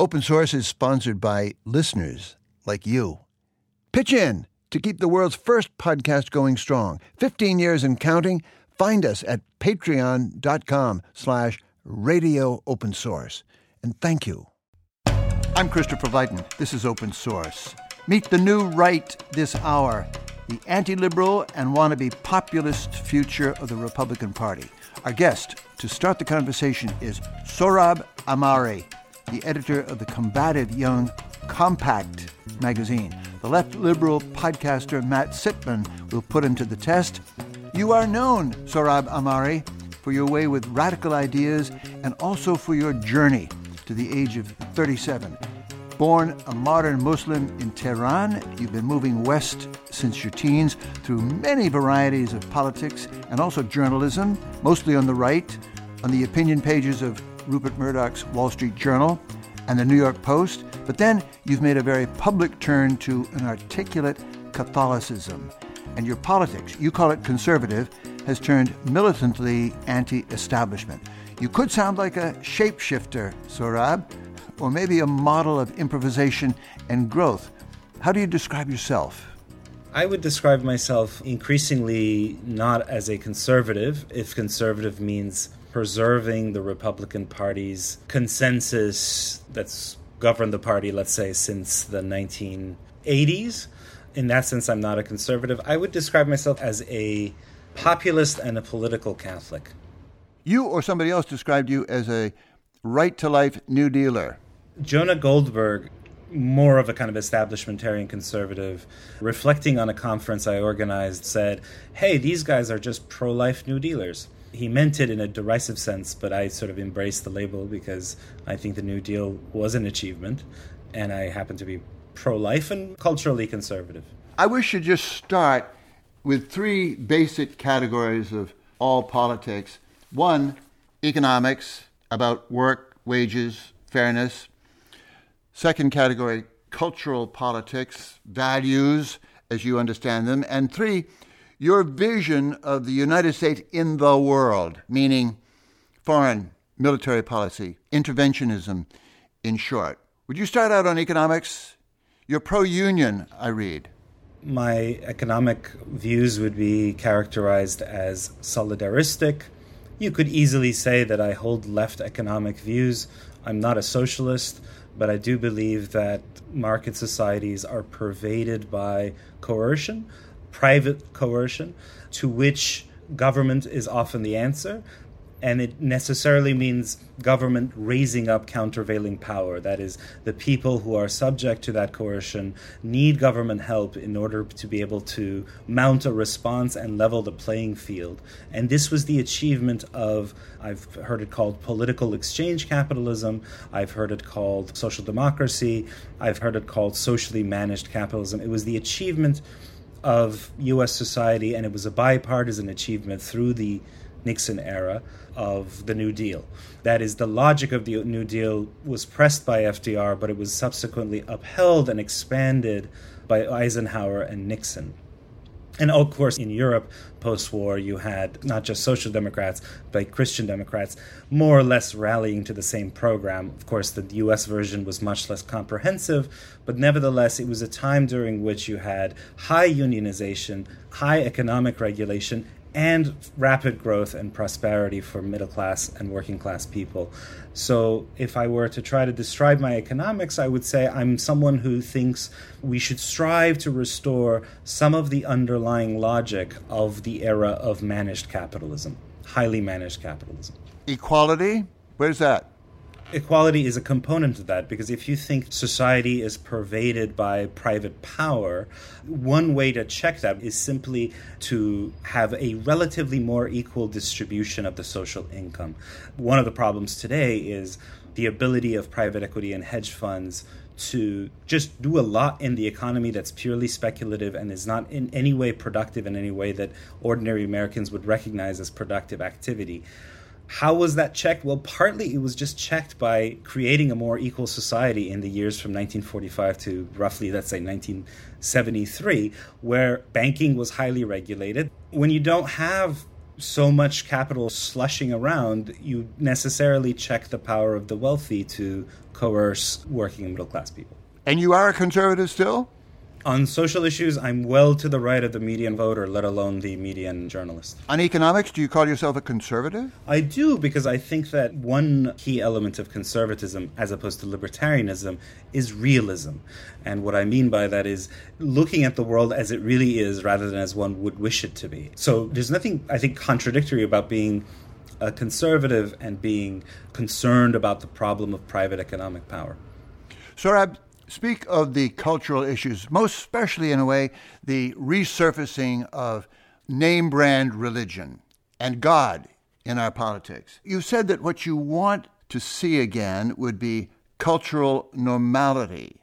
Open Source is sponsored by listeners like you. Pitch in to keep the world's first podcast going strong. 15 years and counting. Find us at patreon.com slash radio open source. And thank you. I'm Christopher Lydon. This is Open Source. Meet the new right this hour, the anti-liberal and wannabe populist future of the Republican Party. Our guest to start the conversation is Sohrab Ahmari, the editor of the combative young Compact magazine. The left liberal podcaster Matt Sitman will put him to the test. You are known, Sohrab Ahmari, for your way with radical ideas and also for your journey to the age of 37. Born a modern Muslim in Tehran, you've been moving west since your teens through many varieties of politics and also journalism, mostly on the right, on the opinion pages of Rupert Murdoch's Wall Street Journal and the New York Post. But then you've made a very public turn to an articulate Catholicism. And your politics, you call it conservative, has turned militantly anti establishment. You could sound like a shapeshifter, Sohrab or maybe a model of improvisation and growth. How do you describe yourself? I would describe myself increasingly not as a conservative, if conservative means preserving the Republican Party's consensus that's governed the party, let's say, since the 1980s. In that sense, I'm not a conservative. I would describe myself as a populist and a political Catholic. You or somebody else described you as a right to life New Dealer. Jonah Goldberg, more of a kind of establishmentarian conservative, reflecting on a conference I organized, said, Hey, these guys are just pro life New Dealers. He meant it in a derisive sense, but I sort of embraced the label because I think the New Deal was an achievement, and I happen to be pro life and culturally conservative. I wish to just start with three basic categories of all politics. One, economics, about work, wages, fairness. Second category, cultural politics, values as you understand them. And three, your vision of the United States in the world, meaning foreign military policy, interventionism, in short. Would you start out on economics? You're pro union, I read. My economic views would be characterized as solidaristic. You could easily say that I hold left economic views. I'm not a socialist but I do believe that market societies are pervaded by coercion, private coercion, to which government is often the answer, and it necessarily means government raising up countervailing power. That is, the people who are subject to that coercion need government help in order to be able to mount a response and level the playing field. And this was the achievement of, I've heard it called political exchange capitalism, I've heard it called social democracy, I've heard it called socially managed capitalism. It was the achievement of US society, and it was a bipartisan achievement through the Nixon era of the New Deal. That is, the logic of the New Deal was pressed by FDR, but it was subsequently upheld and expanded by Eisenhower and Nixon. And of course, in Europe, post war, you had not just social democrats, but Christian Democrats more or less rallying to the same program. Of course, the US version was much less comprehensive, but nevertheless, it was a time during which you had high unionization, high economic regulation, and rapid growth and prosperity for middle class and working class people. So, if I were to try to describe my economics, I would say I'm someone who thinks we should strive to restore some of the underlying logic of the era of managed capitalism, highly managed capitalism. Equality? Where's that? Equality is a component of that because if you think society is pervaded by private power, one way to check that is simply to have a relatively more equal distribution of the social income. One of the problems today is the ability of private equity and hedge funds to just do a lot in the economy that's purely speculative and is not in any way productive in any way that ordinary Americans would recognize as productive activity. How was that checked? Well, partly it was just checked by creating a more equal society in the years from 1945 to roughly, let's say, 1973, where banking was highly regulated. When you don't have so much capital slushing around, you necessarily check the power of the wealthy to coerce working and middle class people. And you are a conservative still? On social issues, I'm well to the right of the median voter, let alone the median journalist. On economics, do you call yourself a conservative? I do because I think that one key element of conservatism, as opposed to libertarianism, is realism. And what I mean by that is looking at the world as it really is rather than as one would wish it to be. So there's nothing, I think, contradictory about being a conservative and being concerned about the problem of private economic power. Sohrab, speak of the cultural issues, most especially in a way the resurfacing of name brand religion and God in our politics. You said that what you want to see again would be cultural normality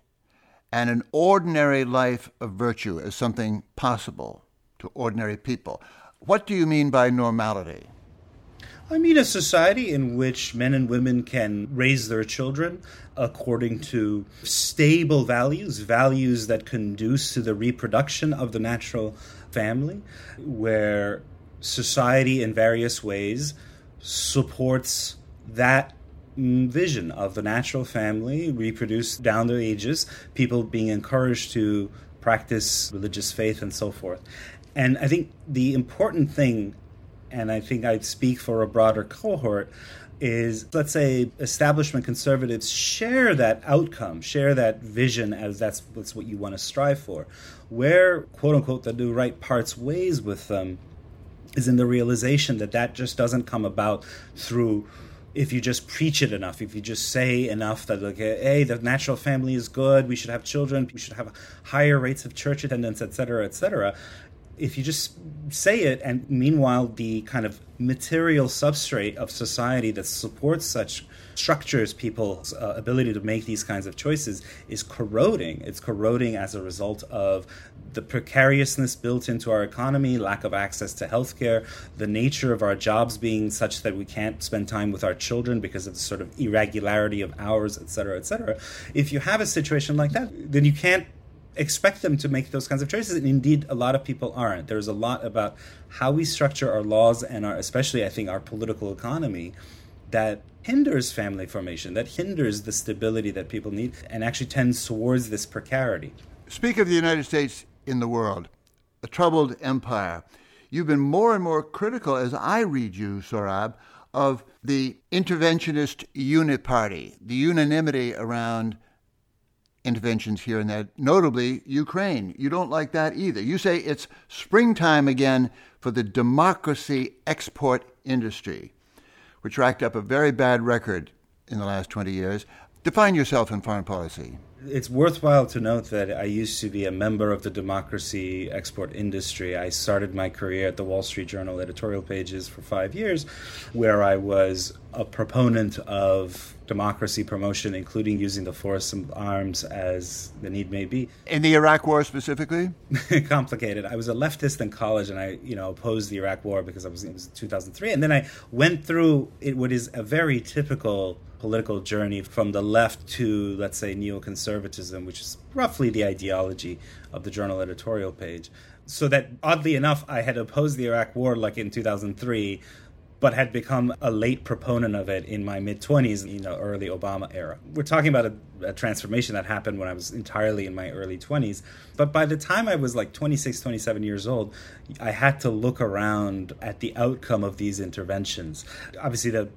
and an ordinary life of virtue as something possible to ordinary people. What do you mean by normality? I mean a society in which men and women can raise their children according to stable values, values that conduce to the reproduction of the natural family, where society in various ways supports that vision of the natural family reproduced down the ages, people being encouraged to practice religious faith and so forth. And I think the important thing and I think I'd speak for a broader cohort, is let's say establishment conservatives share that outcome, share that vision as that's, that's what you want to strive for. Where, quote unquote, the new right parts ways with them is in the realization that that just doesn't come about through if you just preach it enough, if you just say enough that like, hey, the natural family is good, we should have children, we should have higher rates of church attendance, et cetera, et cetera if you just say it, and meanwhile, the kind of material substrate of society that supports such structures people's uh, ability to make these kinds of choices is corroding. It's corroding as a result of the precariousness built into our economy, lack of access to healthcare, the nature of our jobs being such that we can't spend time with our children because of the sort of irregularity of hours, et cetera, et cetera. If you have a situation like that, then you can't expect them to make those kinds of choices and indeed a lot of people aren't. There's a lot about how we structure our laws and our especially i think our political economy that hinders family formation that hinders the stability that people need and actually tends towards this precarity. Speak of the united states in the world a troubled empire. You've been more and more critical as i read you Sohrab of the interventionist unit party the unanimity around interventions here and there, notably Ukraine. You don't like that either. You say it's springtime again for the democracy export industry, which racked up a very bad record in the last 20 years. Define yourself in foreign policy. It's worthwhile to note that I used to be a member of the democracy export industry. I started my career at the Wall Street Journal editorial pages for five years, where I was a proponent of democracy promotion, including using the force of arms as the need may be. In the Iraq War specifically? Complicated. I was a leftist in college, and I, you know, opposed the Iraq War because I was it was 2003, and then I went through it. What is a very typical political journey from the left to, let's say, neoconservatism, which is roughly the ideology of the journal editorial page. So that oddly enough, I had opposed the Iraq War like in 2003 but had become a late proponent of it in my mid 20s, you know, early Obama era. We're talking about a, a, transformation that happened when I was entirely in my early 20s. But by the time I was like 26, 27 years old, I had to look around at the outcome of these interventions. Obviously, the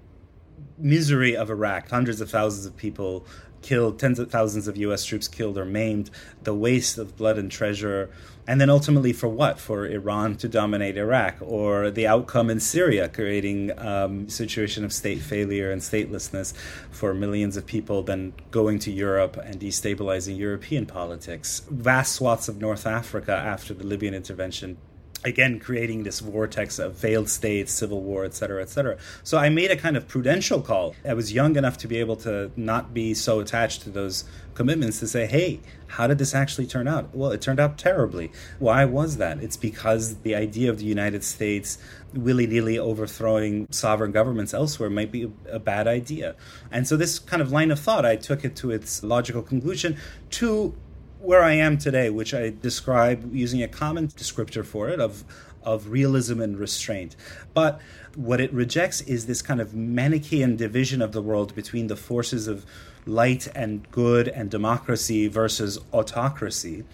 misery of Iraq, hundreds of thousands of people killed, tens of thousands of US troops killed or maimed, the waste of blood and treasure and then ultimately, for what? For Iran to dominate Iraq, or the outcome in Syria, creating um, a situation of state failure and statelessness for millions of people, then going to Europe and destabilizing European politics. Vast swaths of North Africa after the Libyan intervention again creating this vortex of failed states civil war et cetera et cetera. So i made a kind of prudential call. I was young enough to be able to not be so attached to those commitments to say hey how did this actually turn out? Well it turned out terribly. Why was that? It's because the idea of the united states willy-nilly overthrowing sovereign governments elsewhere might be a bad idea. And so this kind of line of thought i took it to its logical conclusion to where I am today, which I describe using a common descriptor for it of of realism and restraint. But what it rejects is this kind of Manichaean division of the world between the forces of light and good and democracy versus autocracy,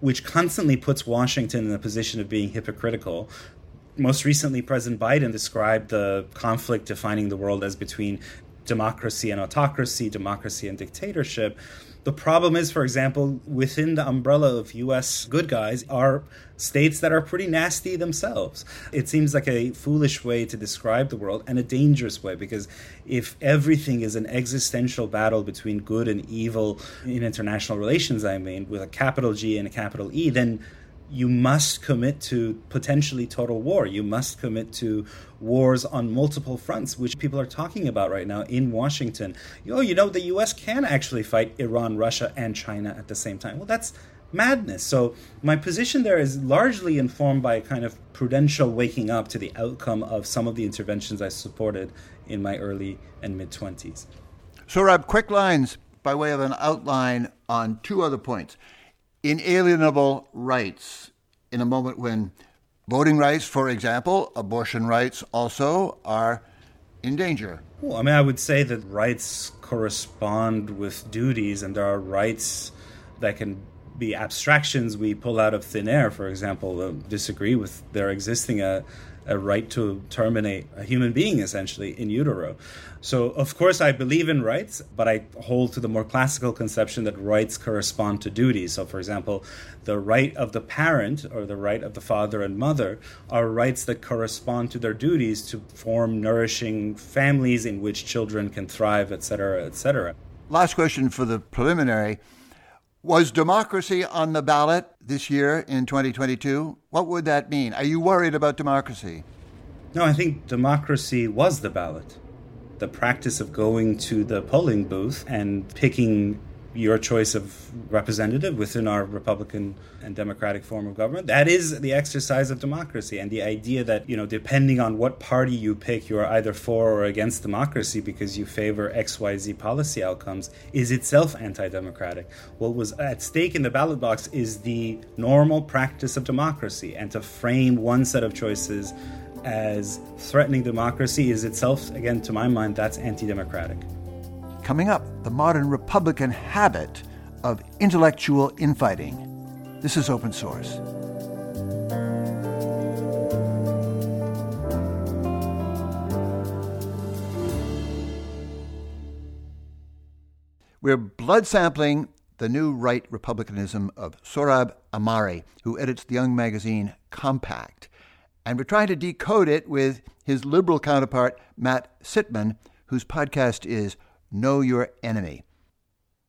which constantly puts Washington in a position of being hypocritical. Most recently, President Biden described the conflict defining the world as between democracy and autocracy, democracy and dictatorship. The problem is, for example, within the umbrella of US good guys are states that are pretty nasty themselves. It seems like a foolish way to describe the world and a dangerous way because if everything is an existential battle between good and evil in international relations, I mean, with a capital G and a capital E, then you must commit to potentially total war. You must commit to wars on multiple fronts, which people are talking about right now in Washington. Oh, you know, the U.S. can actually fight Iran, Russia, and China at the same time. Well, that's madness. So my position there is largely informed by a kind of prudential waking up to the outcome of some of the interventions I supported in my early and mid 20s. Sohrab, quick lines by way of an outline on two other points inalienable rights in a moment when voting rights, for example, abortion rights also are in danger. Well, I mean, I would say that rights correspond with duties, and there are rights that can be abstractions we pull out of thin air. For example, uh, disagree with their existing a a right to terminate a human being essentially in utero. So, of course, I believe in rights, but I hold to the more classical conception that rights correspond to duties. So, for example, the right of the parent or the right of the father and mother are rights that correspond to their duties to form nourishing families in which children can thrive, etc., etc. Last question for the preliminary. Was democracy on the ballot this year in 2022? What would that mean? Are you worried about democracy? No, I think democracy was the ballot. The practice of going to the polling booth and picking your choice of representative within our Republican and Democratic form of government. That is the exercise of democracy. And the idea that, you know, depending on what party you pick, you are either for or against democracy because you favor XYZ policy outcomes is itself anti democratic. What was at stake in the ballot box is the normal practice of democracy. And to frame one set of choices as threatening democracy is itself, again, to my mind, that's anti democratic. Coming up, the modern Republican habit of intellectual infighting. This is open source. We're blood sampling the new right republicanism of Sohrab Ahmari, who edits the young magazine Compact. And we're trying to decode it with his liberal counterpart, Matt Sitman, whose podcast is know your enemy.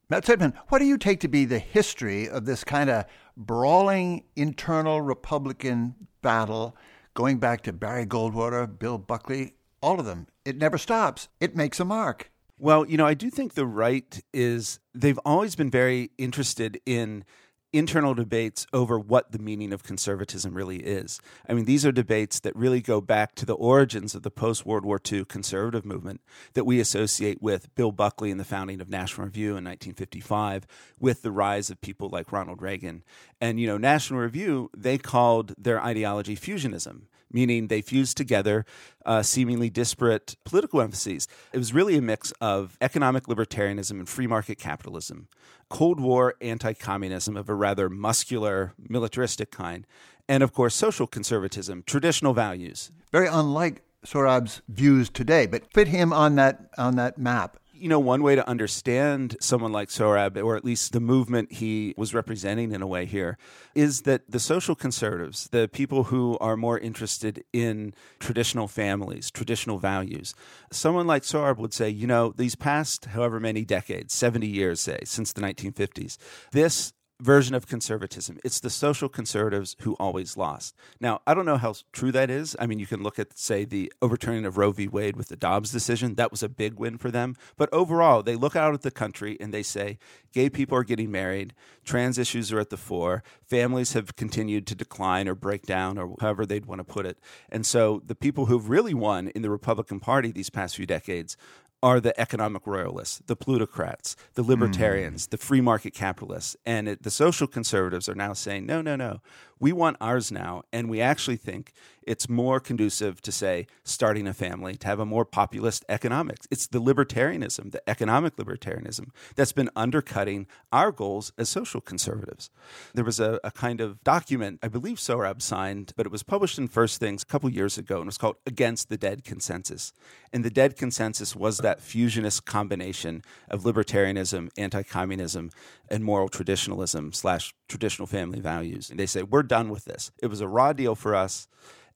Matt Sitman, what do you take to be the history of this kind of brawling internal Republican battle going back to Barry Goldwater, Bill Buckley, all of them? It never stops. It makes a mark. Well, you know, I do think the right is, they've always been very interested in internal debates over what the meaning of conservatism really is. I mean, these are debates that really go back to the origins of the post World War II conservative movement that we associate with Bill Buckley and the founding of National Review in 1955, with the rise of people like Ronald Reagan. And, you know, National Review, they called their ideology fusionism meaning they fused together uh, seemingly disparate political emphases. It was really a mix of economic libertarianism and free market capitalism, Cold War anti communism of a rather muscular, militaristic kind, and of course, social conservatism, traditional values. Very unlike Sohrab's views today, but fit him on that, on that map you know, one way to understand someone like Sohrab, or at least the movement he was representing in a way here, is that the social conservatives, the people who are more interested in traditional families, traditional values, someone like Sohrab would say, you know, these past however many decades, 70 years, say, since the 1950s, this version of conservatism. It's the social conservatives who always lost. Now, I don't know how true that is. I mean, you can look at, say, the overturning of Roe v. Wade with the Dobbs decision. That was a big win for them. But overall, they look out at the country and they say gay people are getting married, trans issues are at the fore, families have continued to decline or break down, or however they'd want to put it. And so the people who've really won in the Republican Party these past few decades are the economic royalists, the plutocrats, the libertarians, mm. the free market capitalists. And it, the social conservatives are now saying, no, no, no. We want ours now. And we actually think it's more conducive to, say, starting a family, to have a more populist economics. It's the libertarianism, the economic libertarianism, that's been undercutting our goals as social conservatives. There was a, a kind of document, I believe Sohrab signed, but it was published in First Things a couple years ago, and it was called Against the Dead Consensus. And the dead consensus was that fusionist combination of libertarianism, anti communism, and moral traditionalism slash traditional family values. And they say, we're done with this. It was a raw deal for us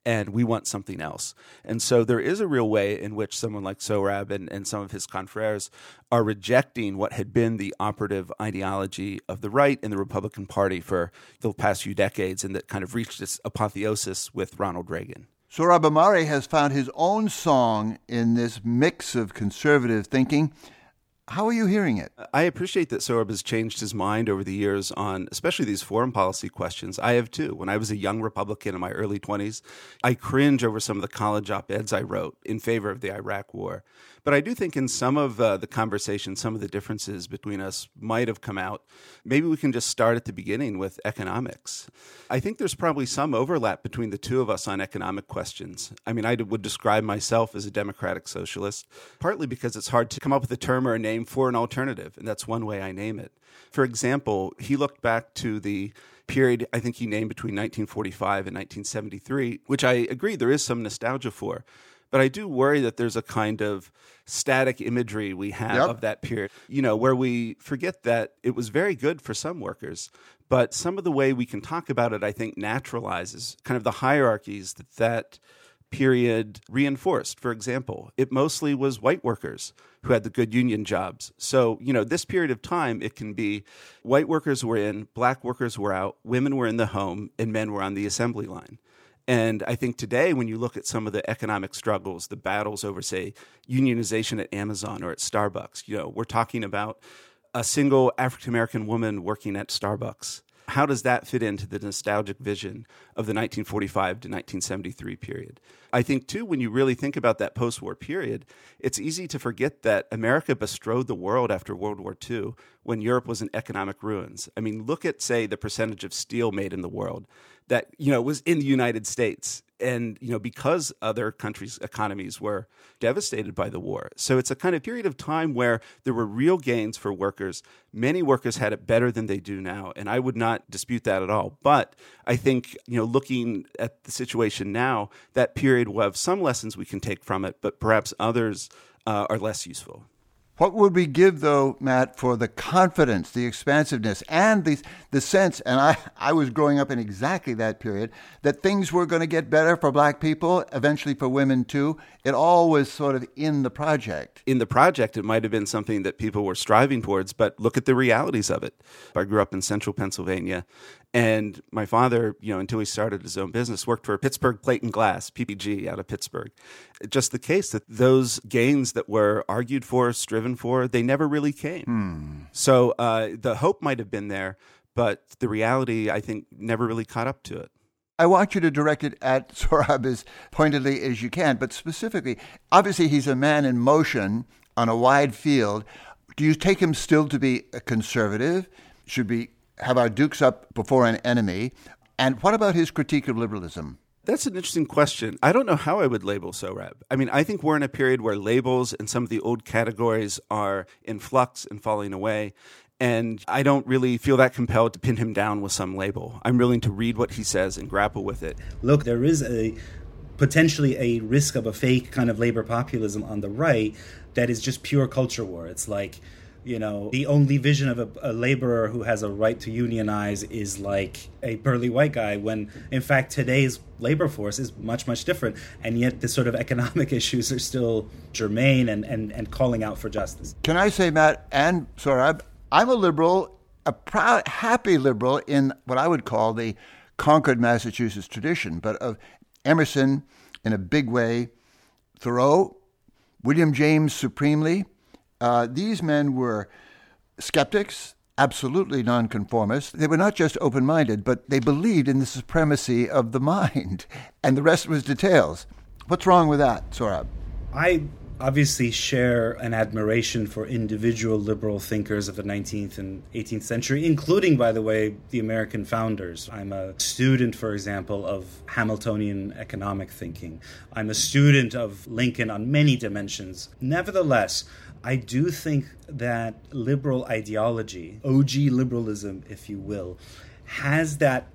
and we want something else. And so there is a real way in which someone like Sohrab and, and some of his confreres are rejecting what had been the operative ideology of the right in the Republican Party for the past few decades and that kind of reached its apotheosis with Ronald Reagan. Sohrab Ahmari has found his own song in this mix of conservative thinking. How are you hearing it? I appreciate that Sohrab has changed his mind over the years on especially these foreign policy questions. I have too. When I was a young Republican in my early 20s, I cringe over some of the college op eds I wrote in favor of the Iraq War. But I do think in some of uh, the conversation, some of the differences between us might have come out. Maybe we can just start at the beginning with economics. I think there's probably some overlap between the two of us on economic questions. I mean, I would describe myself as a democratic socialist, partly because it's hard to come up with a term or a name for an alternative, and that's one way I name it. For example, he looked back to the period I think he named between 1945 and 1973, which I agree there is some nostalgia for. But I do worry that there's a kind of static imagery we have yep. of that period, you know, where we forget that it was very good for some workers. But some of the way we can talk about it, I think, naturalizes kind of the hierarchies that that period reinforced. For example, it mostly was white workers who had the good union jobs. So, you know, this period of time, it can be white workers were in, black workers were out, women were in the home, and men were on the assembly line. And I think today, when you look at some of the economic struggles, the battles over, say, unionization at Amazon or at Starbucks, you know, we're talking about a single African American woman working at Starbucks. How does that fit into the nostalgic vision of the 1945 to 1973 period? I think, too, when you really think about that post war period, it's easy to forget that America bestrode the world after World War II when Europe was in economic ruins. I mean, look at, say, the percentage of steel made in the world that you know was in the United States and you know because other countries economies were devastated by the war. So it's a kind of period of time where there were real gains for workers. Many workers had it better than they do now and i would not dispute that at all. But i think you know looking at the situation now that period will have some lessons we can take from it but perhaps others uh, are less useful what would we give, though, Matt, for the confidence, the expansiveness, and the, the sense, and I, I was growing up in exactly that period, that things were going to get better for black people, eventually for women too. It all was sort of in the project. In the project, it might have been something that people were striving towards, but look at the realities of it. I grew up in central Pennsylvania, and my father, you know, until he started his own business, worked for Pittsburgh Plate and Glass, PPG, out of Pittsburgh. Just the case that those gains that were argued for, striven for, they never really came. Hmm. So uh, the hope might have been there, but the reality, I think, never really caught up to it. I want you to direct it at Sohrab as pointedly as you can, but specifically, obviously, he's a man in motion on a wide field. Do you take him still to be a conservative? Should we have our dukes up before an enemy? And what about his critique of liberalism? That's an interesting question. I don't know how I would label Sohrab. I mean, I think we're in a period where labels and some of the old categories are in flux and falling away. And I don't really feel that compelled to pin him down with some label. I'm willing to read what he says and grapple with it. Look, there is a potentially a risk of a fake kind of labor populism on the right that is just pure culture war. It's like you know, the only vision of a, a, laborer who has a right to unionize is like a burly white guy, when in fact today's labor force is much, much different. And yet the sort of economic issues are still germane and, and, and calling out for justice. Can I say, Matt, and Sohrab, I'm a liberal, a proud, happy liberal in what I would call the Concord, Massachusetts tradition, but of Emerson in a big way, Thoreau, William James supremely, uh, these men were skeptics, absolutely nonconformists. They were not just open minded, but they believed in the supremacy of the mind, and the rest was details. What's wrong with that, Sohrab? I obviously share an admiration for individual liberal thinkers of the 19th and 18th century, including, by the way, the American founders. I'm a student, for example, of Hamiltonian economic thinking. I'm a student of Lincoln on many dimensions. Nevertheless, I do think that liberal ideology, OG liberalism, if you will, has that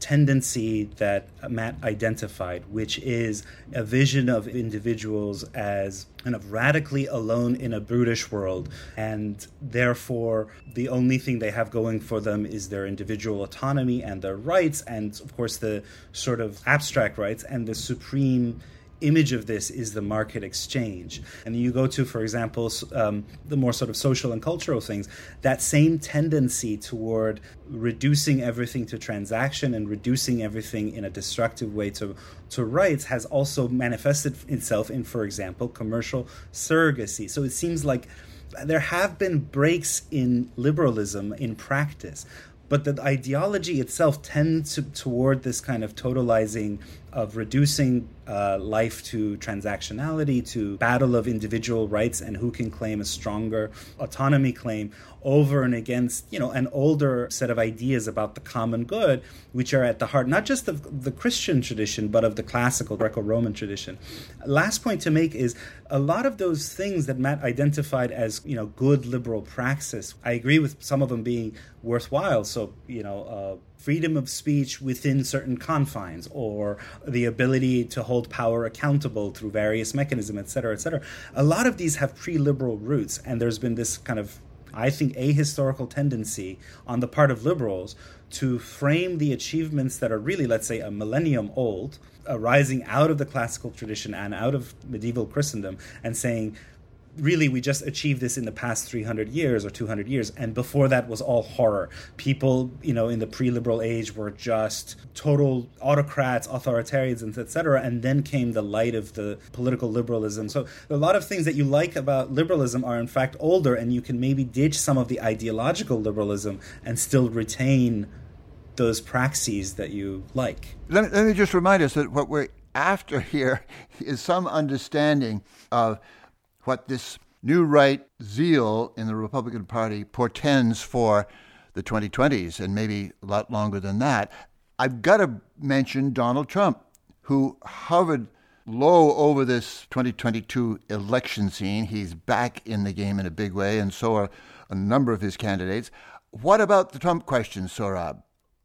tendency that Matt identified, which is a vision of individuals as kind of radically alone in a brutish world, and therefore the only thing they have going for them is their individual autonomy and their rights, and of course the sort of abstract rights and the supreme image of this is the market exchange. And you go to, for example, um, the more sort of social and cultural things, that same tendency toward reducing everything to transaction and reducing everything in a destructive way to, to rights has also manifested itself in, for example, commercial surrogacy. So it seems like there have been breaks in liberalism in practice but the ideology itself tends to, toward this kind of totalizing of reducing uh, life to transactionality, to battle of individual rights and who can claim a stronger autonomy claim over and against, you know, an older set of ideas about the common good, which are at the heart not just of the Christian tradition, but of the classical Greco-Roman tradition. Last point to make is a lot of those things that Matt identified as, you know, good liberal praxis. I agree with some of them being worthwhile. So, you know, uh, freedom of speech within certain confines or the ability to hold power accountable through various mechanisms, et cetera, et cetera. A lot of these have pre liberal roots, and there's been this kind of, I think, ahistorical tendency on the part of liberals to frame the achievements that are really, let's say, a millennium old, arising out of the classical tradition and out of medieval Christendom, and saying really we just achieved this in the past 300 years or 200 years and before that was all horror. People you know in the pre-liberal age were just total autocrats authoritarians and etc and then came the light of the political liberalism. So a lot of things that you like about liberalism are in fact older and you can maybe ditch some of the ideological liberalism and still retain those praxes that you like. Let me, let me just remind us that what we're after here is some understanding of what this new right zeal in the Republican Party portends for the 2020s and maybe a lot longer than that. I've got to mention Donald Trump, who hovered low over this 2022 election scene. He's back in the game in a big way, and so are a number of his candidates. What about the Trump question, Sohrab?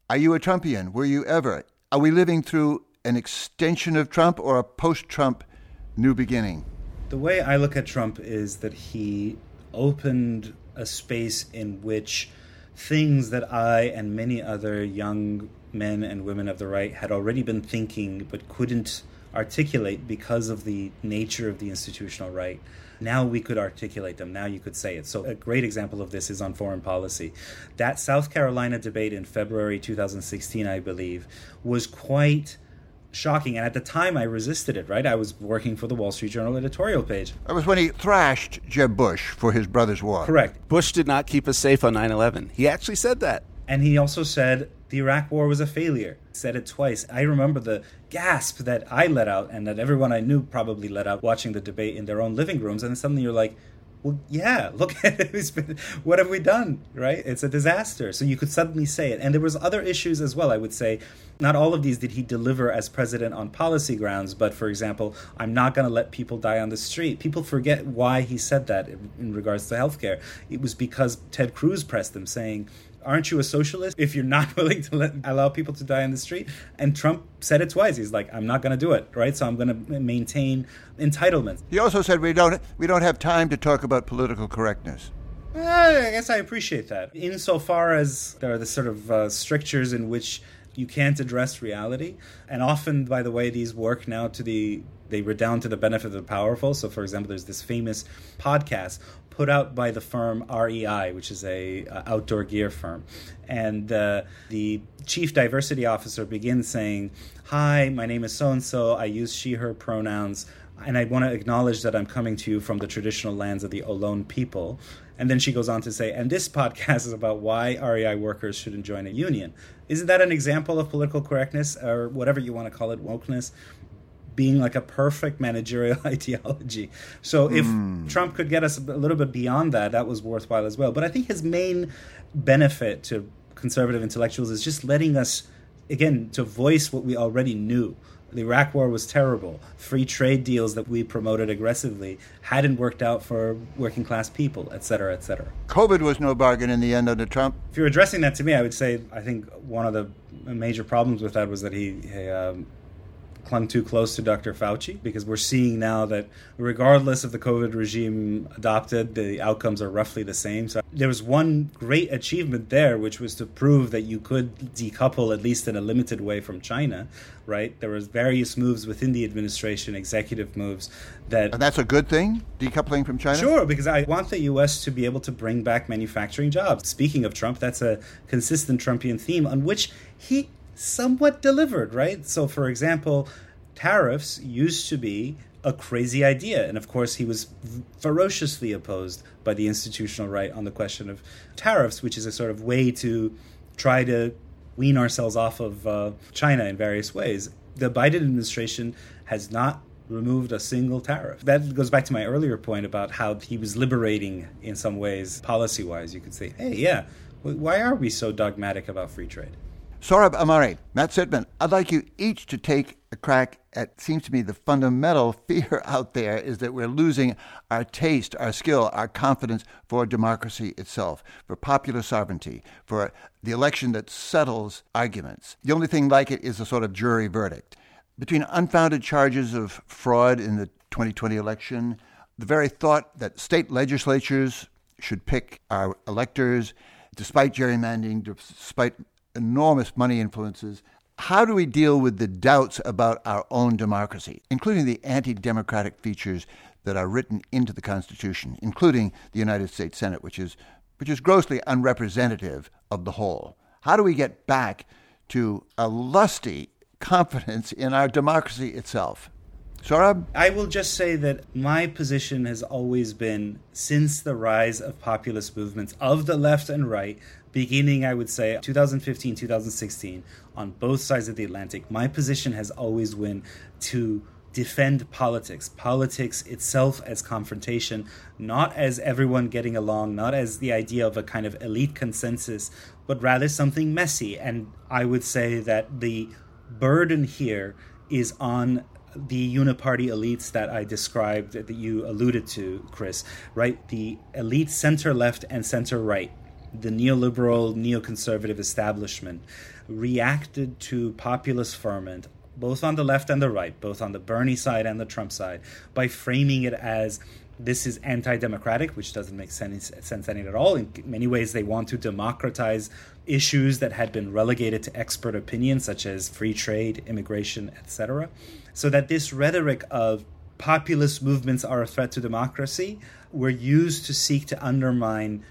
Are you a Trumpian? Were you ever? Are we living through an extension of Trump or a post Trump new beginning? The way I look at Trump is that he opened a space in which things that I and many other young men and women of the right had already been thinking but couldn't articulate because of the nature of the institutional right. Now we could articulate them. Now you could say it. So, a great example of this is on foreign policy. That South Carolina debate in February 2016, I believe, was quite shocking. And at the time, I resisted it, right? I was working for the Wall Street Journal editorial page. That was when he thrashed Jeb Bush for his brother's war. Correct. Bush did not keep us safe on 9 11. He actually said that. And he also said the Iraq war was a failure. Said it twice. I remember the gasp that I let out and that everyone I knew probably let out watching the debate in their own living rooms. And suddenly you're like, well, yeah, look at it. Been, what have we done? Right? It's a disaster. So you could suddenly say it. And there was other issues as well. I would say, not all of these did he deliver as president on policy grounds. But for example, I'm not going to let people die on the street. People forget why he said that in, regards to healthcare. It was because Ted Cruz pressed him, saying, aren't you a socialist if you're not willing to let, allow people to die in the street? And Trump said it twice. He's like, I'm not going to do it, right? So I'm going to maintain entitlements. He also said we don't we don't have time to talk about political correctness. Uh, I guess I appreciate that. Insofar as there are the sort of uh, strictures in which you can't address reality, and often, by the way, these work now to the they redound to the benefit of the powerful. So, for example, there's this famous podcast put out by the firm REI, which is a uh, outdoor gear firm, and uh, the chief diversity officer begins saying, "Hi, my name is so and so. I use she/her pronouns." And I want to acknowledge that I'm coming to you from the traditional lands of the Ohlone people. And then she goes on to say, and this podcast is about why REI workers shouldn't join a union. Isn't that an example of political correctness or whatever you want to call it, wokeness? Being like a perfect managerial ideology. So if mm. Trump could get us a little bit beyond that, that was worthwhile as well. But I think his main benefit to conservative intellectuals is just letting us, again, to voice what we already knew. The Iraq War was terrible. Free trade deals that we promoted aggressively hadn't worked out for working class people, et cetera, et cetera. COVID was no bargain in the end under Trump. If you're addressing that to me, I would say I think one of the major problems with that was that he, he um, clung too close to Dr. Fauci because we're seeing now that regardless of the COVID regime adopted, the outcomes are roughly the same. So there was one great achievement there, which was to prove that you could decouple at least in a limited way from China. Right? There was various moves within the administration, executive moves that. And that's a good thing, decoupling from China. Sure, because I want the U.S. to be able to bring back manufacturing jobs. Speaking of Trump, that's a consistent Trumpian theme on which he somewhat delivered, right? So, for example, tariffs used to be a crazy idea. And of course, he was ferociously opposed by the institutional right on the question of tariffs, which is a sort of way to try to wean ourselves off of uh, China in various ways. The Biden administration has not removed a single tariff. That goes back to my earlier point about how he was liberating in some ways, policy wise. You could say, hey, yeah, why are we so dogmatic about free trade? Sohrab Ahmari, Matt Sitman, I'd like you each to take a crack at seems to me the fundamental fear out there is that we're losing our taste, our skill, our confidence for democracy itself, for popular sovereignty, for the election that settles arguments. The only thing like it is a sort of jury verdict. Between unfounded charges of fraud in the 2020 election, the very thought that state legislatures should pick our electors, despite gerrymandering, despite enormous money influences. How do we deal with the doubts about our own democracy, including the anti democratic features that are written into the Constitution, including the United States Senate, which is, which is grossly unrepresentative of the whole? How do we get back to a lusty confidence in our democracy itself? Sohrab? I will just say that my position has always been since the rise of populist movements of the left and right beginning, I would say, 2015, 2016, on both sides of the Atlantic, my position has always been to defend politics, politics itself as confrontation, not as everyone getting along, not as the idea of a kind of elite consensus, but rather something messy. And I would say that the burden here is on the uniparty elites that I described, that you alluded to, Chris, right? The elite center left and center right the neoliberal, neoconservative establishment reacted to populist ferment, both on the left and the right, both on the Bernie side and the Trump side, by framing it as this is anti-democratic, which doesn't make sense, sense any at all. In many ways, they want to democratize issues that had been relegated to expert opinion, such as free trade, immigration, etc. So that this rhetoric of populist movements are a threat to democracy were used to seek to undermine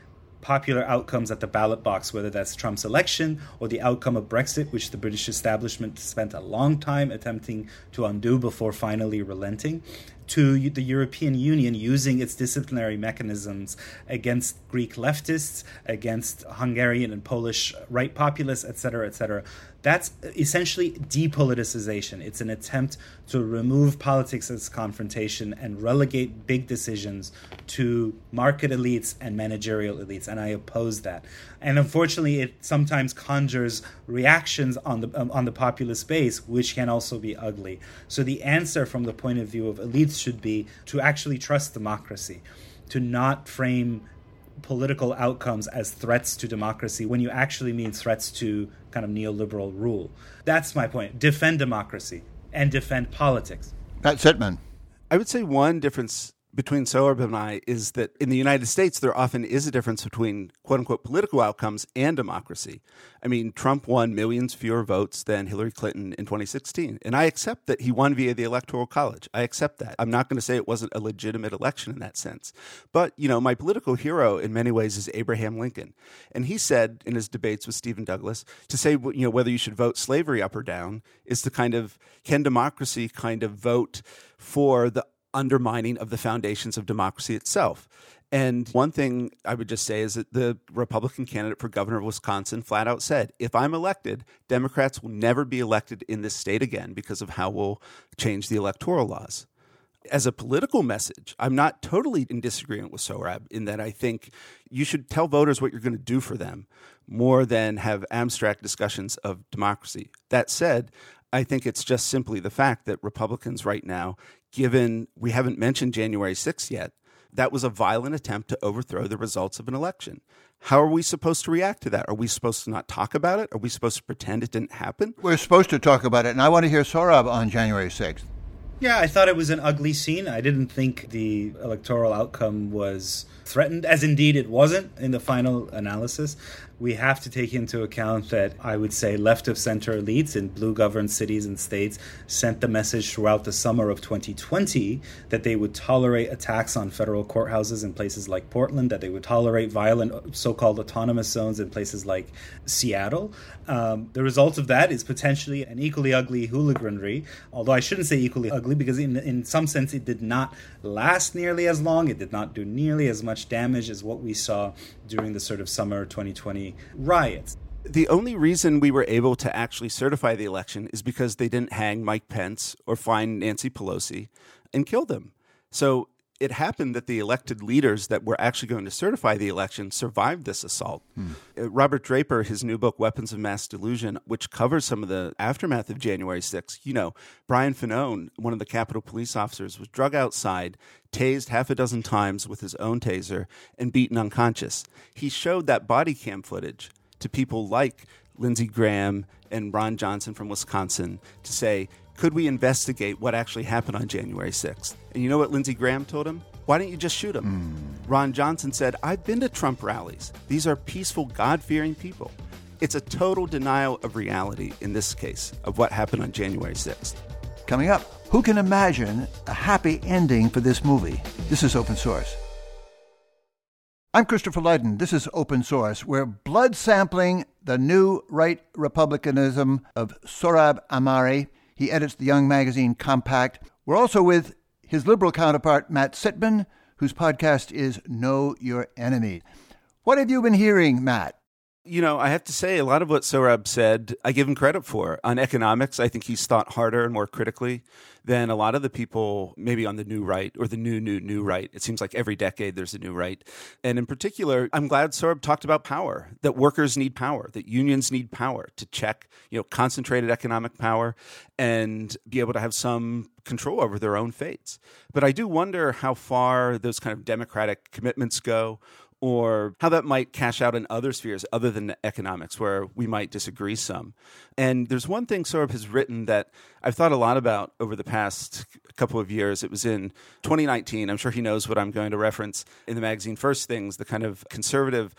popular outcomes at the ballot box, whether that's Trump's election or the outcome of Brexit, which the British establishment spent a long time attempting to undo before finally relenting, to the European Union using its disciplinary mechanisms against Greek leftists, against Hungarian and Polish right populists, etc., etc. That's essentially depoliticization. It's an attempt to remove politics as confrontation and relegate big decisions to market elites and managerial elites, and I oppose that. And unfortunately, it sometimes conjures reactions on the um, on the populist base, which can also be ugly. So the answer, from the point of view of elites, should be to actually trust democracy, to not frame political outcomes as threats to democracy when you actually mean threats to kind of neoliberal rule. That's my point. Defend democracy and defend politics. Matt Sitman. I would say one difference between Sohrab and I is that in the United States, there often is a difference between quote unquote political outcomes and democracy. I mean, Trump won millions fewer votes than Hillary Clinton in 2016. And I accept that he won via the Electoral College. I accept that. I'm not going to say it wasn't a legitimate election in that sense. But, you know, my political hero in many ways is Abraham Lincoln. And he said in his debates with Stephen Douglas to say, you know, whether you should vote slavery up or down is to kind of, can democracy kind of vote for the undermining of the foundations of democracy itself. And one thing I would just say is that the Republican candidate for governor of Wisconsin flat out said, if I'm elected, Democrats will never be elected in this state again because of how we'll change the electoral laws. As a political message, I'm not totally in disagreement with Sohrab in that I think you should tell voters what you're going to do for them more than have abstract discussions of democracy. That said, I think it's just simply the fact that Republicans right now, given we haven't mentioned January 6th yet, that was a violent attempt to overthrow the results of an election. How are we supposed to react to that? Are we supposed to not talk about it? Are we supposed to pretend it didn't happen? We're supposed to talk about it, and I want to hear Sohrab on January 6th. Yeah, I thought it was an ugly scene. I didn't think the electoral outcome was threatened, as indeed it wasn't in the final analysis we have to take into account that I would say left of center elites in blue governed cities and states sent the message throughout the summer of 2020 that they would tolerate attacks on federal courthouses in places like Portland, that they would tolerate violent so called autonomous zones in places like Seattle. Um, the result of that is potentially an equally ugly hooliganry, although I shouldn't say equally ugly because, in, in some sense, it did not last nearly as long. It did not do nearly as much damage as what we saw during the sort of summer 2020 riots. The only reason we were able to actually certify the election is because they didn't hang Mike Pence or find Nancy Pelosi and kill them. So it happened that the elected leaders that were actually going to certify the election survived this assault. Hmm. Uh, Robert Draper, his new book, Weapons of Mass Delusion, which covers some of the aftermath of January 6th, you know, Brian Fanone, one of the Capitol police officers, was drug outside, tased half a dozen times with his own taser, and beaten unconscious. He showed that body cam footage to people like Lindsey Graham and Ron Johnson from Wisconsin to say, could we investigate what actually happened on January 6th? And you know what Lindsey Graham told him? Why don't you just shoot him? Mm. Ron Johnson said, I've been to Trump rallies. These are peaceful, God fearing people. It's a total denial of reality in this case of what happened on January 6th. Coming up, who can imagine a happy ending for this movie? This is open source. I'm Christopher Lydon. This is Open Source. We're blood sampling the new right republicanism of Sohrab Ahmari he edits the Young Magazine Compact. We're also with his liberal counterpart, Matt Sitman, whose podcast is Know Your Enemy. What have you been hearing, Matt? You know, I have to say, a lot of what Sohrab said, I give him credit for. On economics, I think he's thought harder and more critically than a lot of the people, maybe on the new right or the new, new, new right. It seems like every decade there's a new right. And in particular, I'm glad Sohrab talked about power, that workers need power, that unions need power to check, you know, concentrated economic power and be able to have some control over their own fates. But I do wonder how far those kind of democratic commitments go or how that might cash out in other spheres other than economics, where we might disagree some. And there's one thing Sohrab has written that I've thought a lot about over the past couple of years. It was in 2019. I'm sure he knows what I'm going to reference in the magazine First Things, the kind of conservative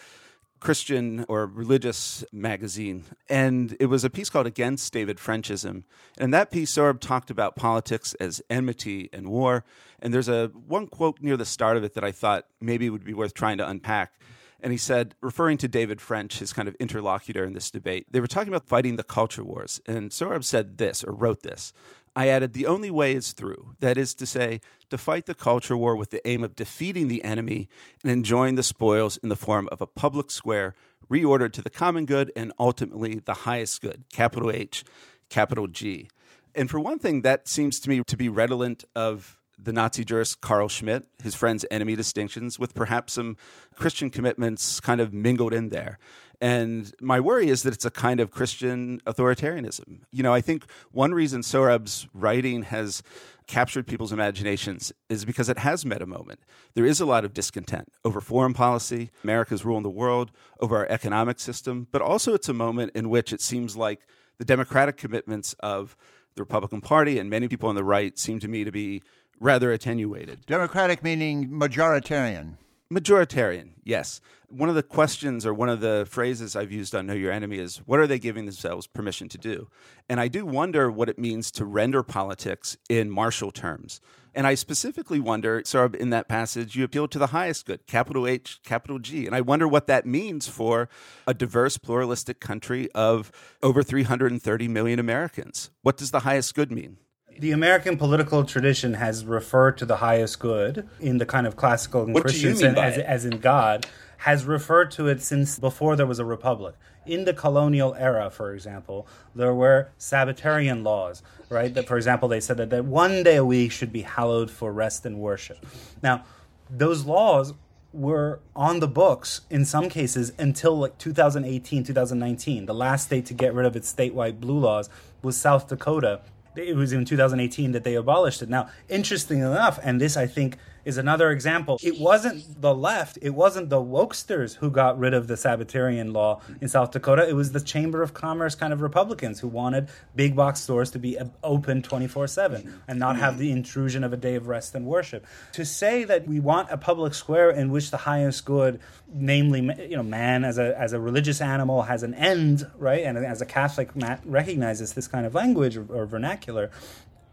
Christian or religious magazine. And it was a piece called Against David Frenchism. And that piece, Sohrab talked about politics as enmity and war. And there's a one quote near the start of it that I thought maybe would be worth trying to unpack. And he said, referring to David French, his kind of interlocutor in this debate, they were talking about fighting the culture wars. And Sohrab said this, or wrote this I added, the only way is through. That is to say, to fight the culture war with the aim of defeating the enemy and enjoying the spoils in the form of a public square reordered to the common good and ultimately the highest good, capital H, capital G. And for one thing, that seems to me to be redolent of the Nazi jurist Carl Schmitt, his friend's enemy distinctions, with perhaps some Christian commitments kind of mingled in there. And my worry is that it's a kind of Christian authoritarianism. You know, I think one reason Sohrab's writing has captured people's imaginations is because it has met a moment. There is a lot of discontent over foreign policy, America's rule in the world, over our economic system, but also it's a moment in which it seems like the democratic commitments of the Republican Party and many people on the right seem to me to be rather attenuated. Democratic meaning majoritarian. Majoritarian, yes. One of the questions or one of the phrases I've used on Know Your Enemy is what are they giving themselves permission to do? And I do wonder what it means to render politics in martial terms. And I specifically wonder, so in that passage, you appeal to the highest good, capital H, capital G. And I wonder what that means for a diverse, pluralistic country of over 330 million Americans. What does the highest good mean? The American political tradition has referred to the highest good in the kind of classical and What Christian sense as, as in God, has referred to it since before there was a republic. In the colonial era, for example, there were Sabbatarian laws, right? That, for example, they said that, that one day a week should be hallowed for rest and worship. Now, those laws were on the books in some cases until like 2018, 2019. The last state to get rid of its statewide blue laws was South Dakota. It was in 2018 that they abolished it. Now, interesting enough, and this I think is another example. It wasn't the left, it wasn't the wokesters who got rid of the Sabbatarian law in South Dakota. It was the Chamber of Commerce kind of Republicans who wanted big box stores to be open 24 7 and not have the intrusion of a day of rest and worship. To say that we want a public square in which the highest good, namely, you know, man as a, as a religious animal has an end, right? And as a Catholic, Matt recognizes this kind of language or, or vernacular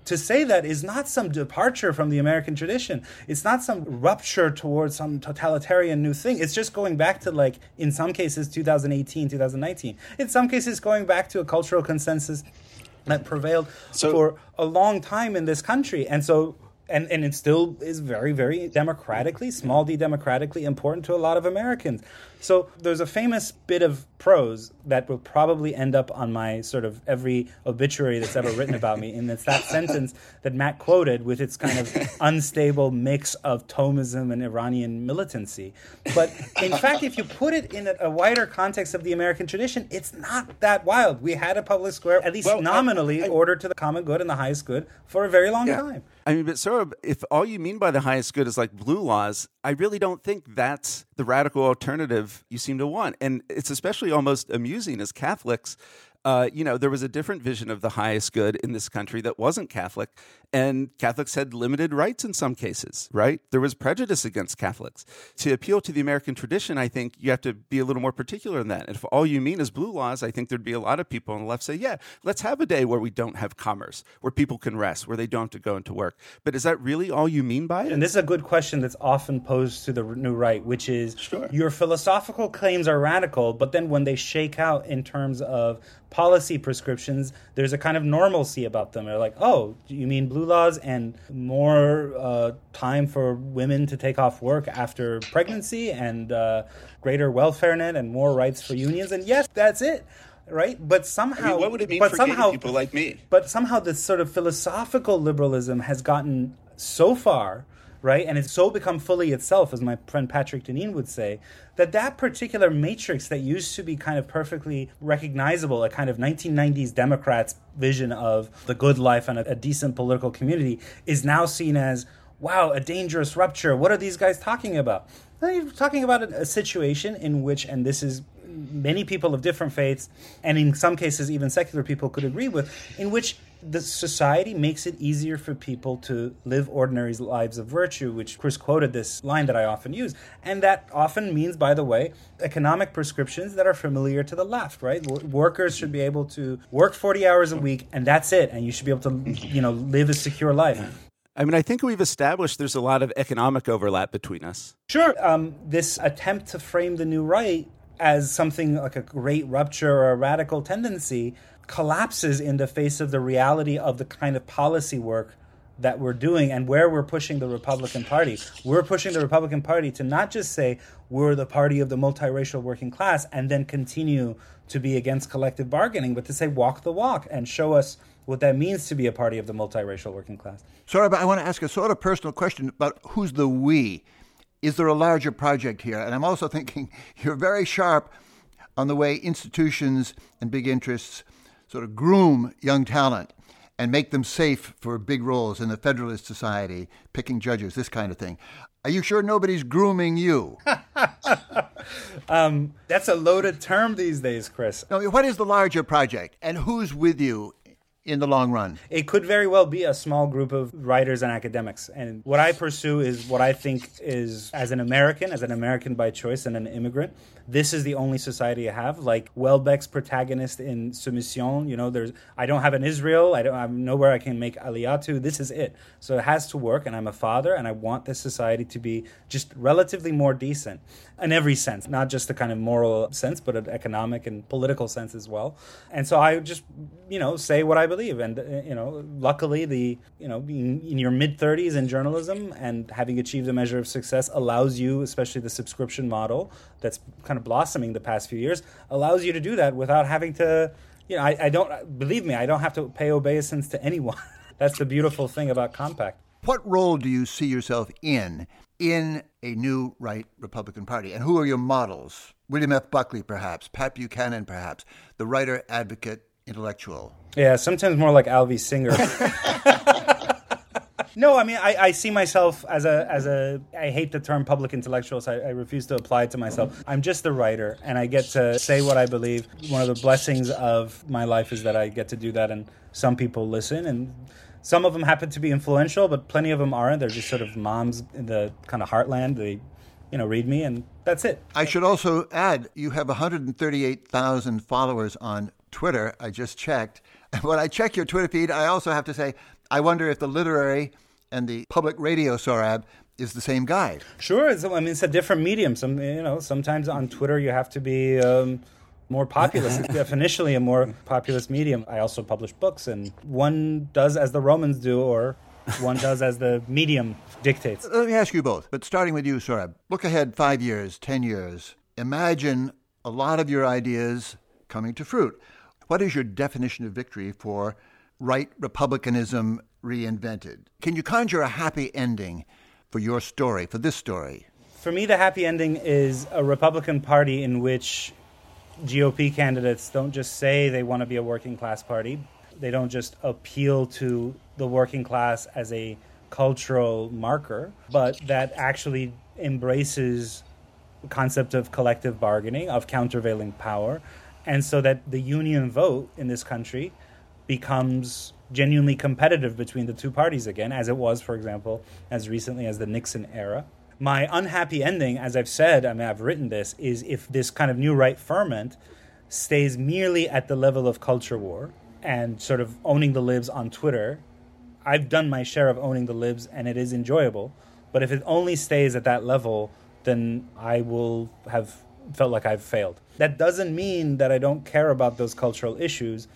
to say that is not some departure from the American tradition. It's not some rupture towards some totalitarian new thing. It's just going back to, like, in some cases, 2018, 2019. In some cases, going back to a cultural consensus that prevailed So- for a long time in this country. And so. And, and it still is very, very democratically, small d democratically important to a lot of Americans. So there's a famous bit of prose that will probably end up on my sort of every obituary that's ever written about me. And it's that sentence that Matt quoted with its kind of unstable mix of Thomism and Iranian militancy. But in fact, if you put it in a, wider context of the American tradition, it's not that wild. We had a public square, at least Well, nominally, I- ordered to the common good and the highest good for a very long time. I mean, but Sohrab, if all you mean by the highest good is like blue laws, I really don't think that's the radical alternative you seem to want. And it's especially almost amusing as Catholics. Uh, you know, there was a different vision of the highest good in this country that wasn't Catholic, and Catholics had limited rights in some cases, right? There was prejudice against Catholics. To appeal to the American tradition, I think you have to be a little more particular in that. And if all you mean is blue laws, I think there'd be a lot of people on the left say, yeah, let's have a day where we don't have commerce, where people can rest, where they don't have to go into work. But is that really all you mean by it? And this is a good question that's often posed to the new right, which is Sure. your philosophical claims are radical, but then when they shake out in terms of policy prescriptions, there's a kind of normalcy about them. They're like, oh, you mean blue laws and more uh, time for women to take off work after pregnancy and uh, greater welfare net and more rights for unions? And yes, that's it. Right, but somehow, what would it mean but for somehow, people like me? But somehow, this sort of philosophical liberalism has gotten so far right? And it's so become fully itself, as my friend Patrick Deneen would say, that that particular matrix that used to be kind of perfectly recognizable, a kind of 1990s Democrats' vision of the good life and a, a decent political community, is now seen as, wow, a dangerous rupture. What are these guys talking about? They're talking about a, a situation in which, and this is many people of different faiths, and in some cases even secular people could agree with, in which the society makes it easier for people to live ordinary lives of virtue, which Chris quoted this line that I often use. And that often means, by the way, economic prescriptions that are familiar to the left, right? Workers should be able to work 40 hours a week and that's it. And you should be able to, you know, live a secure life. I mean, I think we've established there's a lot of economic overlap between us. Sure. Um, this attempt to frame the new right as something like a great rupture or a radical tendency collapses in the face of the reality of the kind of policy work that we're doing and where we're pushing the Republican Party. We're pushing the Republican Party to not just say we're the party of the multiracial working class and then continue to be against collective bargaining, but to say walk the walk and show us what that means to be a party of the multiracial working class. Sorry, but I want to ask a sort of personal question about who's the we. Is there a larger project here? And I'm also thinking you're very sharp on the way institutions and big interests sort of groom young talent and make them safe for big roles in the Federalist Society, picking judges, this kind of thing. Are you sure nobody's grooming you? Um, that's a loaded term these days, Chris. no, what is the larger project, and who's with you in the long run? It could very well be a small group of writers and academics. And what I pursue is what I think is, as an American, as an American by choice and an immigrant, this is the only society I have. Like Houellebecq's protagonist in Submission, you know, there's I don't have an Israel, I don't have nowhere I can make aliyah to. This is it. So it has to work, and I'm a father, and I want this society to be just relatively more decent in every sense, not just the kind of moral sense, but an economic and political sense as well. And so I just, you know, say what I believe. And uh, you know, luckily, the you know, being in your mid thirties in journalism and having achieved a measure of success allows you, especially the subscription model that's kind of blossoming the past few years, allows you to do that without having to. You know, I, I don't believe me. I don't have to pay obeisance to anyone. that's the beautiful thing about Compact. What role do you see yourself in in a new right Republican Party? And who are your models? William F. Buckley, perhaps, Pat Buchanan, perhaps, the writer, advocate, intellectual. Yeah, sometimes more like Alvy Singer. no, I mean, I, I, see myself as a as a. I hate the term public intellectual, so I, I, refuse to apply it to myself. I'm just a writer, and I get to say what I believe. One of the blessings of my life is that I get to do that, and some people listen, and some of them happen to be influential, but plenty of them aren't. They're just sort of moms in the kind of heartland. They, you know, read me, and that's it. I should also add you have 138,000 followers on Twitter. I just checked. When I check your Twitter feed, I also have to say, I wonder if the literary and the public radio Sohrab is the same guy. Sure, I mean it's a different medium. Some you know sometimes on Twitter you have to be. Um, more populous. it's definitionally a more populous medium. I also publish books, and one does as the Romans do, or one does as the medium dictates. Let me ask you both, but starting with you, Sohrab. Look ahead five years, ten years. Imagine a lot of your ideas coming to fruit. What is your definition of victory for right republicanism reinvented? Can you conjure a happy ending for your story, for this story? For me, the happy ending is a Republican Party in which GOP candidates don't just say they want to be a working class party. They don't just appeal to the working class as a cultural marker, but that actually embraces the concept of collective bargaining, of countervailing power, and so that the union vote in this country becomes genuinely competitive between the two parties again, as it was, for example, as recently as the Nixon era my unhappy ending, as I've said, I mean, I've written this, is if this kind of new right ferment stays merely at the level of culture war and sort of owning the libs on Twitter. I've done my share of owning the libs and it is enjoyable. But if it only stays at that level, then I will have felt like I've failed. That doesn't mean that I don't care about those cultural issues.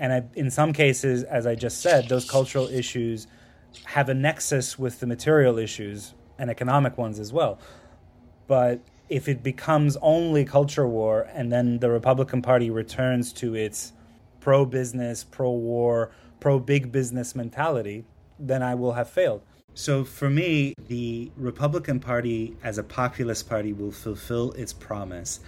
And I, in some cases, as I just said, those cultural issues have a nexus with the material issues and economic ones as well. But if it becomes only culture war and then the Republican Party returns to its pro business, pro war, pro big business mentality, then I will have failed. So for me, the Republican Party as a populist party will fulfill its promise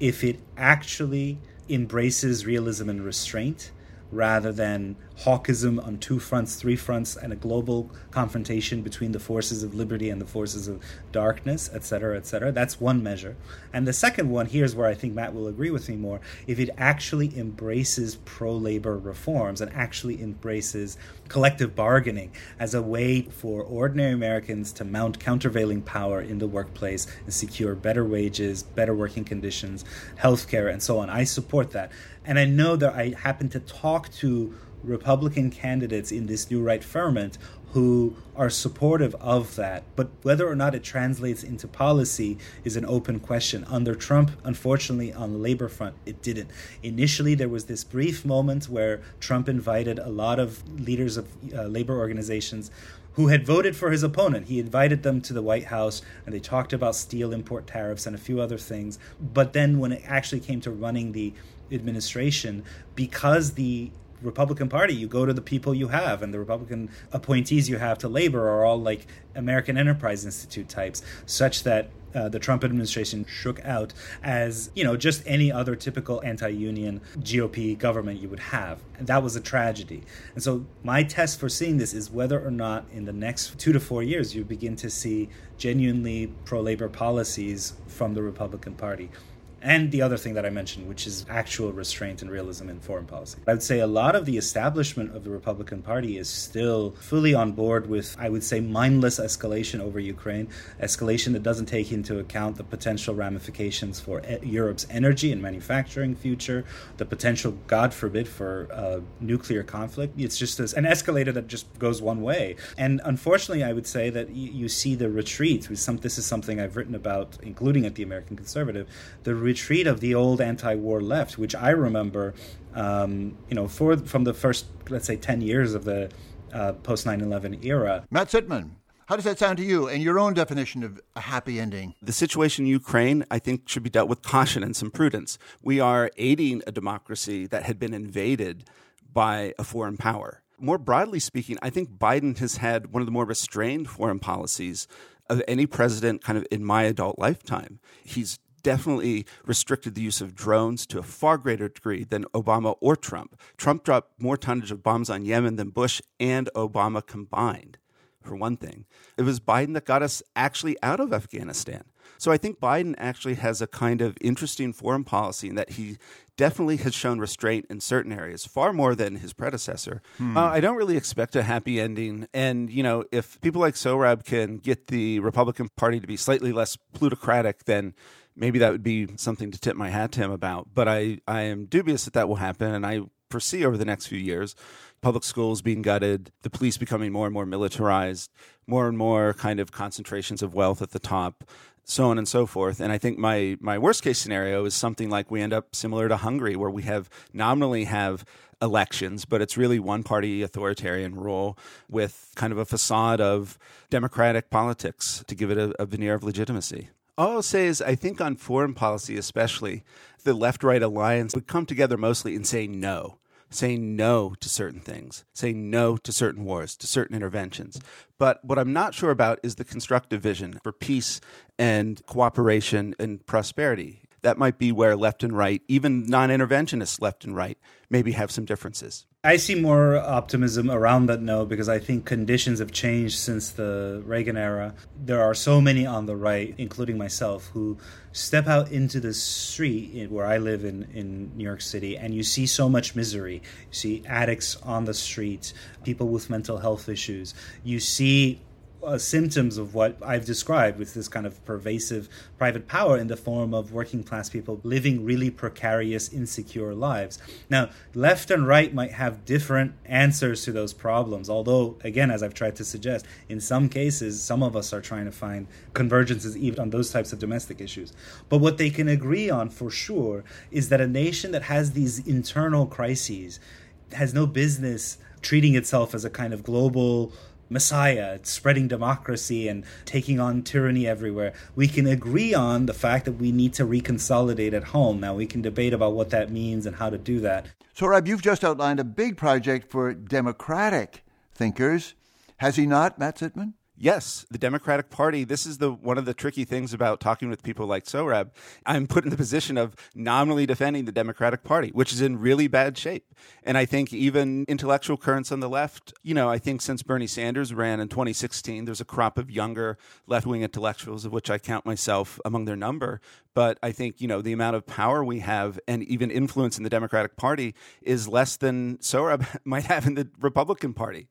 if it actually embraces realism and restraint rather than hawkism on two fronts, three fronts, and a global confrontation between the forces of liberty and the forces of darkness, etc., etc. That's one measure. And the second one, here's where I think Matt will agree with me more if it actually embraces pro labor reforms and actually embraces collective bargaining as a way for ordinary Americans to mount countervailing power in the workplace and secure better wages, better working conditions, health care, and so on. I support that. And I know that I happen to talk to Republican candidates in this new right ferment who are supportive of that. But whether or not it translates into policy is an open question. Under Trump, unfortunately, on the labor front, it didn't. Initially, there was this brief moment where Trump invited a lot of leaders of uh, labor organizations who had voted for his opponent. He invited them to the White House and they talked about steel import tariffs and a few other things. But then when it actually came to running the administration, because the Republican Party, you go to the people you have, and the Republican appointees you have to labor are all like American Enterprise Institute types, such that uh, the Trump administration shook out as, you know, just any other typical anti union GOP government you would have. And that was a tragedy. And so, my test for seeing this is whether or not in the next two to four years you begin to see genuinely pro labor policies from the Republican Party and the other thing that I mentioned, which is actual restraint and realism in foreign policy. I would say a lot of the establishment of the Republican Party is still fully on board with, I would say, mindless escalation over Ukraine, escalation that doesn't take into account the potential ramifications for Europe's energy and manufacturing future, the potential, God forbid, for uh, nuclear conflict. It's just this, an escalator that just goes one way. And unfortunately, I would say that you, you see the retreat. Some, this is something I've written about, including at the American Conservative. The re- retreat of the old anti-war left, which I remember, um, you know, for from the first let's say ten years of the uh, post 9/11 era. Matt Sitman. How does that sound to you and your own definition of a happy ending? The situation in Ukraine, I think, should be dealt with caution and some prudence. We are aiding a democracy that had been invaded by a foreign power. More broadly speaking, I think Biden has had one of the more restrained foreign policies of any president kind of in my adult lifetime. He's definitely restricted the use of drones to a far greater degree than Obama or Trump. Trump dropped more tonnage of bombs on Yemen than Bush and Obama combined for one thing. It was Biden that got us actually out of Afghanistan. So I think Biden actually has a kind of interesting foreign policy in that he definitely has shown restraint in certain areas, far more than his predecessor. Hmm. Uh, I don't really expect a happy ending. And, you know, if people like Sohrab can get the Republican Party to be slightly less plutocratic, then maybe that would be something to tip my hat to him about. But I, I am dubious that that will happen. And I foresee over the next few years public schools being gutted, the police becoming more and more militarized, more and more kind of concentrations of wealth at the top, so on and so forth. And I think my my worst case scenario is something like we end up similar to Hungary, where we have nominally have elections, but it's really one party authoritarian rule with kind of a facade of democratic politics to give it a, a veneer of legitimacy. All I'll say is, I think on foreign policy, especially, the left right alliance would come together mostly in saying no saying no to certain things, saying no to certain wars, to certain interventions. But what I'm not sure about is the constructive vision for peace and cooperation and prosperity. That might be where left and right, even non interventionists left and right, maybe have some differences. I see more optimism around that note because I think conditions have changed since the Reagan era. There are so many on the right, including myself, who step out into the street where I live in, in New York City and you see so much misery. You see addicts on the street, people with mental health issues. You see uh, symptoms of what I've described with this kind of pervasive private power in the form of working class people living really precarious, insecure lives. Now, left and right might have different answers to those problems, although, again, as I've tried to suggest, in some cases, some of us are trying to find convergences even on those types of domestic issues. But what they can agree on for sure is that a nation that has these internal crises has no business treating itself as a kind of global Messiah, spreading democracy and taking on tyranny everywhere. We can agree on the fact that we need to reconsolidate at home. Now, we can debate about what that means and how to do that. Sohrab, you've just outlined a big project for democratic thinkers. Has he not, Matt Sitman? Yes, the Democratic Party. This is the one of the tricky things about talking with people like Sohrab. I'm put in the position of nominally defending the Democratic Party, which is in really bad shape. And I think even intellectual currents on the left, you know, I think since Bernie Sanders ran in 2016, there's a crop of younger left wing intellectuals, of which I count myself among their number. But I think, you know, the amount of power we have and even influence in the Democratic Party is less than Sohrab might have in the Republican Party.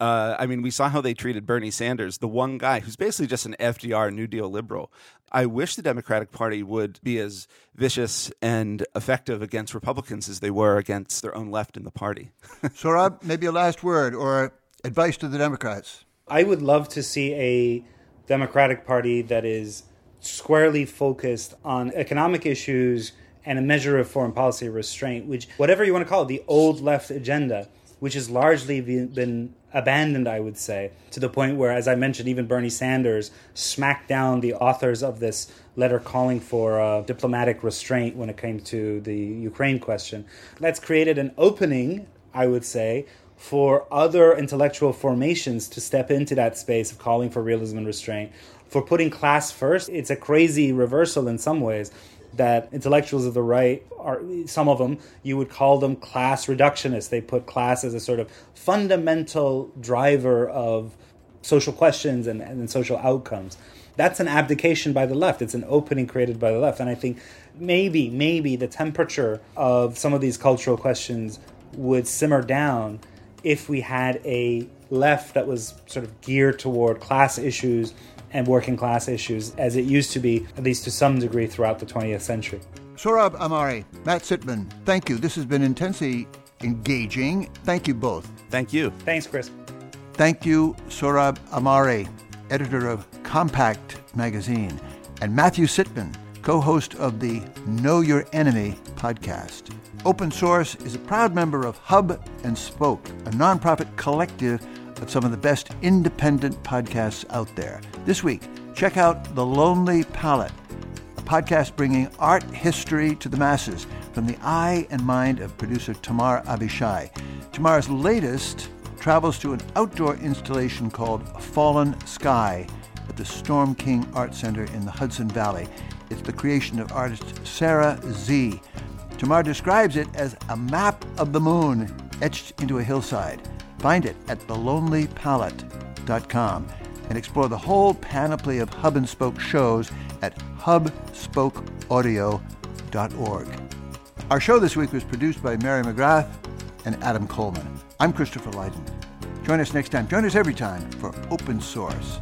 Uh, I mean, we saw how they treated Bernie Sanders, the one guy who's basically just an FDR New Deal liberal. I wish the Democratic Party would be as vicious and effective against Republicans as they were against their own left in the party. so, Rob, maybe a last word or advice to the Democrats. I would love to see a Democratic Party that is squarely focused on economic issues and a measure of foreign policy restraint, which, whatever you want to call it, the old left agenda, which has largely been abandoned, I would say, to the point where, as I mentioned, even Bernie Sanders smacked down the authors of this letter calling for uh, diplomatic restraint when it came to the Ukraine question. That's created an opening, I would say, for other intellectual formations to step into that space of calling for realism and restraint, for putting class first. It's a crazy reversal in some ways that intellectuals of the right are some of them you would call them class reductionists. They put class as a sort of fundamental driver of social questions and, and social outcomes. That's an abdication by the left. It's an opening created by the left. And i think maybe maybe the temperature of some of these cultural questions would simmer down if we had a left that was sort of geared toward class issues and working class issues as it used to be, at least to some degree, throughout the 20th century. Sohrab Ahmari, Matt Sitman, thank you. This has been intensely engaging. Thank you both. Thank you. Thanks, Chris. Thank you, Sohrab Ahmari, editor of Compact magazine, and Matthew Sitman, co host of the Know Your Enemy podcast. Open Source is a proud member of Hub and Spoke, a nonprofit collective of some of the best independent podcasts out there. This week, check out The Lonely Palette, a podcast bringing art history to the masses from the eye and mind of producer Tamar Avishai. Tamar's latest travels to an outdoor installation called Fallen Sky at the Storm King Art Center in the Hudson Valley. It's the creation of artist Sarah Sze. Tamar describes it as a map of the moon etched into a hillside. Find it at thelonelypalette.com and explore the whole panoply of Hub and Spoke shows at hubspokeaudio.org. Our show this week was produced by Mary McGrath and Adam Coleman. I'm Christopher Lydon. Join us next time. Join us every time for Open Source.